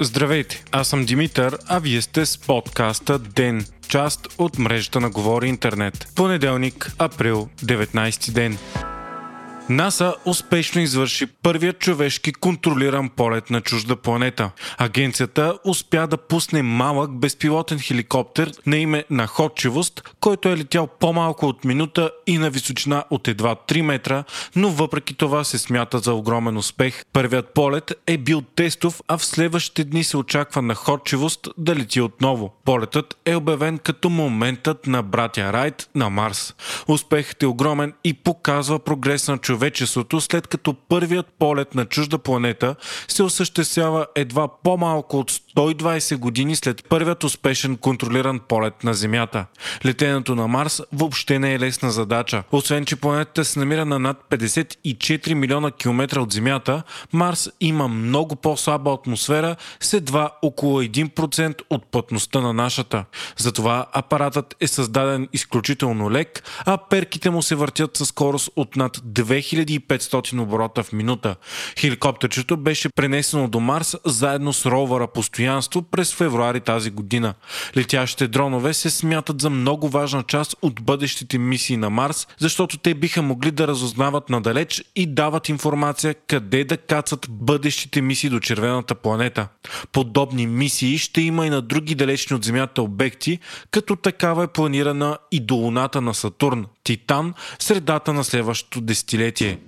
Здравейте, аз съм Димитър, а вие сте с подкаста ДЕН, част от мрежата на Говори Интернет. Понеделник, април, 19 ден. НАСА успешно извърши първият човешки контролиран полет на чужда планета. Агенцията успя да пусне малък безпилотен хеликоптер на име Находчивост, който е летял по-малко от минута и на височина от едва 3 метра, но въпреки това се смята за огромен успех. Първият полет е бил тестов, а в следващите дни се очаква находчивост да лети отново. Полетът е обявен като моментът на братя Райт на Марс. Успехът е огромен и показва прогрес на човек човечеството, след като първият полет на чужда планета се осъществява едва по-малко от 120 години след първият успешен контролиран полет на Земята. Летенето на Марс въобще не е лесна задача. Освен, че планетата се намира на над 54 милиона километра от Земята, Марс има много по-слаба атмосфера с едва около 1% от плътността на нашата. Затова апаратът е създаден изключително лек, а перките му се въртят със скорост от над 2000 2500 оборота в минута. Хеликоптерчето беше пренесено до Марс заедно с ровъра Постоянство през февруари тази година. Летящите дронове се смятат за много важна част от бъдещите мисии на Марс, защото те биха могли да разузнават надалеч и дават информация къде да кацат бъдещите мисии до червената планета. Подобни мисии ще има и на други далечни от Земята обекти, като такава е планирана и до Луната на Сатурн, Титан, средата на следващото десетилетие.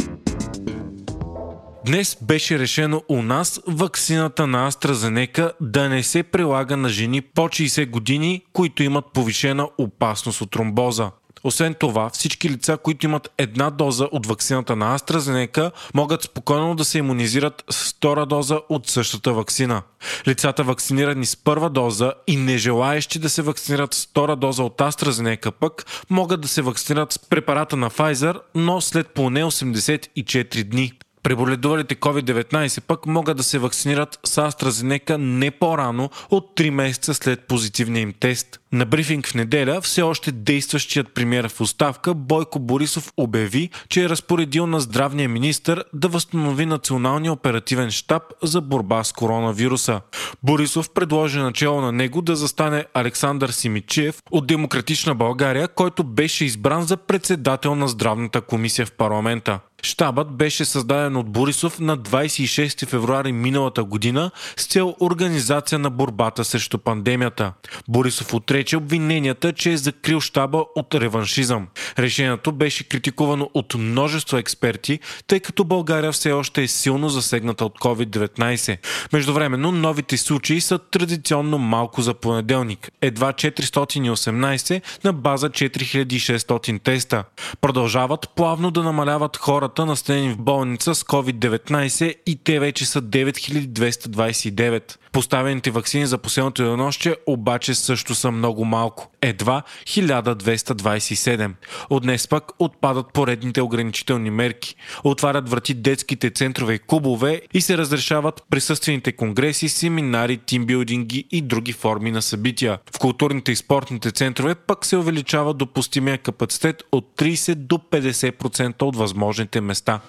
Днес беше решено у нас ваксината на AstraZeneca да не се прилага на жени по 60 години, които имат повишена опасност от тромбоза. Освен това, всички лица, които имат една доза от вакцината на AstraZeneca, могат спокойно да се иммунизират с втора доза от същата вакцина. Лицата вакцинирани с първа доза и нежелаещи да се вакцинират с втора доза от AstraZeneca пък могат да се вакцинират с препарата на Pfizer, но след поне 84 дни. Преболедувалите COVID-19 пък могат да се вакцинират с AstraZeneca не по-рано от 3 месеца след позитивния им тест. На брифинг в неделя все още действащият премьер в оставка Бойко Борисов обяви, че е разпоредил на здравния министр да възстанови националния оперативен штаб за борба с коронавируса. Борисов предложи начало на него да застане Александър Симичев от Демократична България, който беше избран за председател на здравната комисия в парламента. Штабът беше създаден от Борисов на 26 февруари миналата година с цел организация на борбата срещу пандемията. Борисов отрече обвиненията, че е закрил щаба от реваншизъм. Решението беше критикувано от множество експерти, тъй като България все още е силно засегната от COVID-19. Междувременно новите случаи са традиционно малко за понеделник. Едва 418 на база 4600 теста. Продължават плавно да намаляват хората настанени в болница с COVID-19 и те вече са 9229. Поставените вакцини за последното единощие обаче също са много малко. Едва 1227. От днес пък отпадат поредните ограничителни мерки. Отварят врати детските центрове и клубове и се разрешават присъствените конгреси, семинари, тимбилдинги и други форми на събития. В културните и спортните центрове пък се увеличава допустимия капацитет от 30 до 50% от възможните места.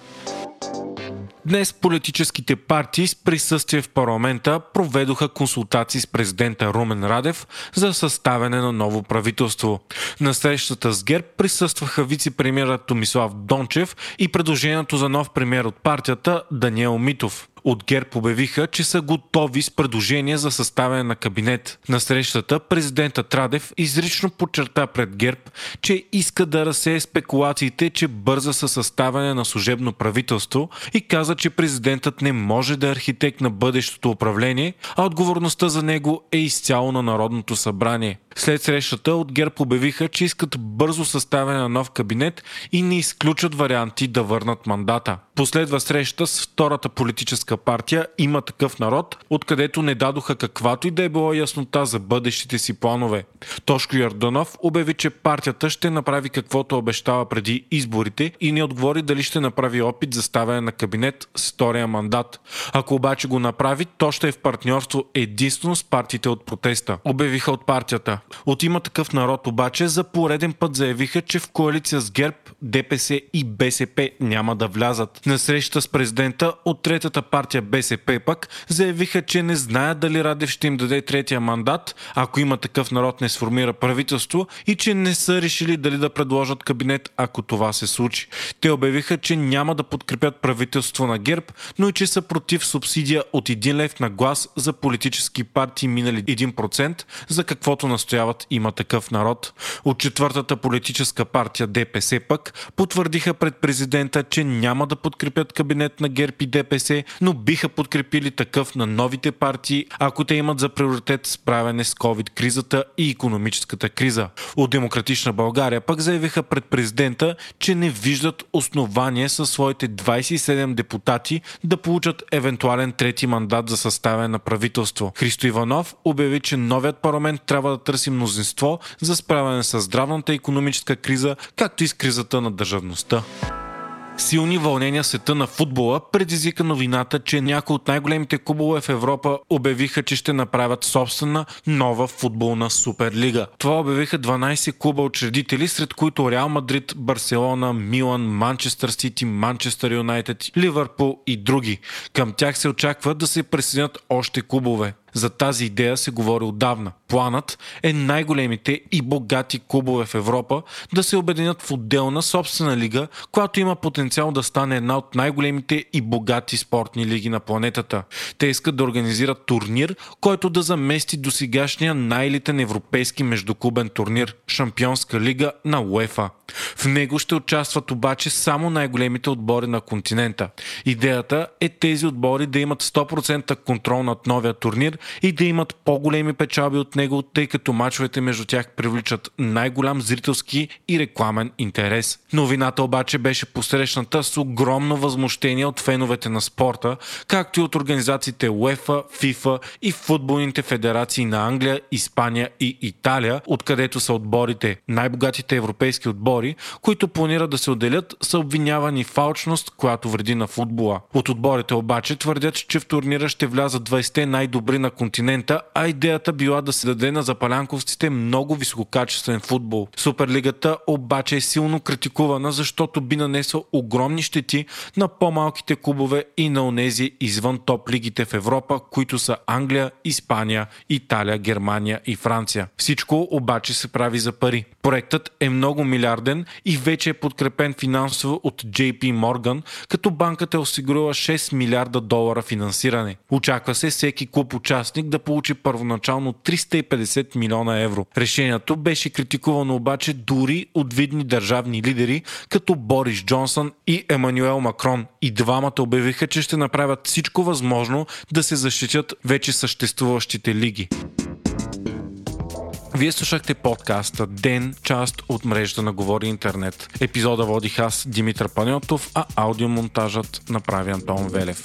Днес политическите партии с присъствие в парламента проведоха консултации с президента Румен Радев за съставяне на ново правителство. На срещата с ГЕРБ присъстваха вице-премьерът Томислав Дончев и предложението за нов премьер от партията Даниел Митов от ГЕРБ обявиха, че са готови с предложения за съставяне на кабинет. На срещата президентът Радев изрично подчерта пред ГЕРБ, че иска да разсее спекулациите, че бърза със съставяне на служебно правителство и каза, че президентът не може да е архитект на бъдещото управление, а отговорността за него е изцяло на Народното събрание. След срещата от ГЕРБ обявиха, че искат бързо съставяне на нов кабинет и не изключат варианти да върнат мандата. Последва среща с втората политическа партия Има такъв народ, откъдето не дадоха каквато и да е била яснота за бъдещите си планове. Тошко Ярданов обяви, че партията ще направи каквото обещава преди изборите и не отговори дали ще направи опит за ставяне на кабинет с втория мандат. Ако обаче го направи, то ще е в партньорство единствено с партиите от протеста. Обявиха от партията. От има такъв народ обаче за пореден път заявиха, че в коалиция с ГЕРБ, ДПС и БСП няма да влязат. На среща с президента от третата партия БСП пък заявиха, че не знаят дали Радев ще им даде третия мандат, ако има такъв народ не сформира правителство и че не са решили дали да предложат кабинет, ако това се случи. Те обявиха, че няма да подкрепят правителство на ГЕРБ, но и че са против субсидия от 1 лев на глас за политически партии минали 1%, за каквото настояват има такъв народ. От четвъртата политическа партия ДПС пък потвърдиха пред президента, че няма да подкрепят кабинет на ГЕРБ и ДПС, но биха подкрепили такъв на новите партии, ако те имат за приоритет справяне с COVID-кризата и економическата криза. От Демократична България пък заявиха пред президента, че не виждат основание със своите 27 депутати да получат евентуален трети мандат за съставяне на правителство. Христо Иванов обяви, че новият парламент трябва да търси мнозинство за справяне с здравната и економическа криза, както и с кризата на държавността. Силни вълнения в света на футбола предизвика новината, че някои от най-големите клубове в Европа обявиха, че ще направят собствена нова футболна суперлига. Това обявиха 12 клуба учредители, сред които Реал Мадрид, Барселона, Милан, Манчестър Сити, Манчестър Юнайтед, Ливърпул и други. Към тях се очаква да се присъединят още клубове. За тази идея се говори отдавна. Планът е най-големите и богати клубове в Европа да се обединят в отделна собствена лига, която има потенциал да стане една от най-големите и богати спортни лиги на планетата. Те искат да организират турнир, който да замести досегашния най-елитен европейски междуклубен турнир – Шампионска лига на УЕФА. В него ще участват обаче само най-големите отбори на континента. Идеята е тези отбори да имат 100% контрол над новия турнир и да имат по-големи печалби от него, тъй като мачовете между тях привличат най-голям зрителски и рекламен интерес. Новината обаче беше посрещната с огромно възмущение от феновете на спорта, както и от организациите UEFA, FIFA и футболните федерации на Англия, Испания и Италия, откъдето са отборите. Най-богатите европейски отбори, които планират да се отделят, са обвинявани в алчност, която вреди на футбола. От отборите обаче твърдят, че в турнира ще влязат 20 най-добри на континента, а идеята била да се даде на запалянковците много висококачествен футбол. Суперлигата обаче е силно критикувана, защото би нанесъл огромни щети на по-малките клубове и на онези извън топ лигите в Европа, които са Англия, Испания, Италия, Германия и Франция. Всичко обаче се прави за пари. Проектът е много милиарден и вече е подкрепен финансово от JP Morgan, като банката е осигурила 6 милиарда долара финансиране. Очаква се всеки клуб участник да получи първоначално 350 милиона евро. Решението беше критикувано обаче дори от видни държавни лидери, като Борис Джонсън и Емануел Макрон. И двамата обявиха, че ще направят всичко възможно да се защитят вече съществуващите лиги. Вие слушахте подкаста Ден, част от мрежата на Говори Интернет. Епизода водих аз, Димитър Панеотов, а аудиомонтажът направи Антон Велев.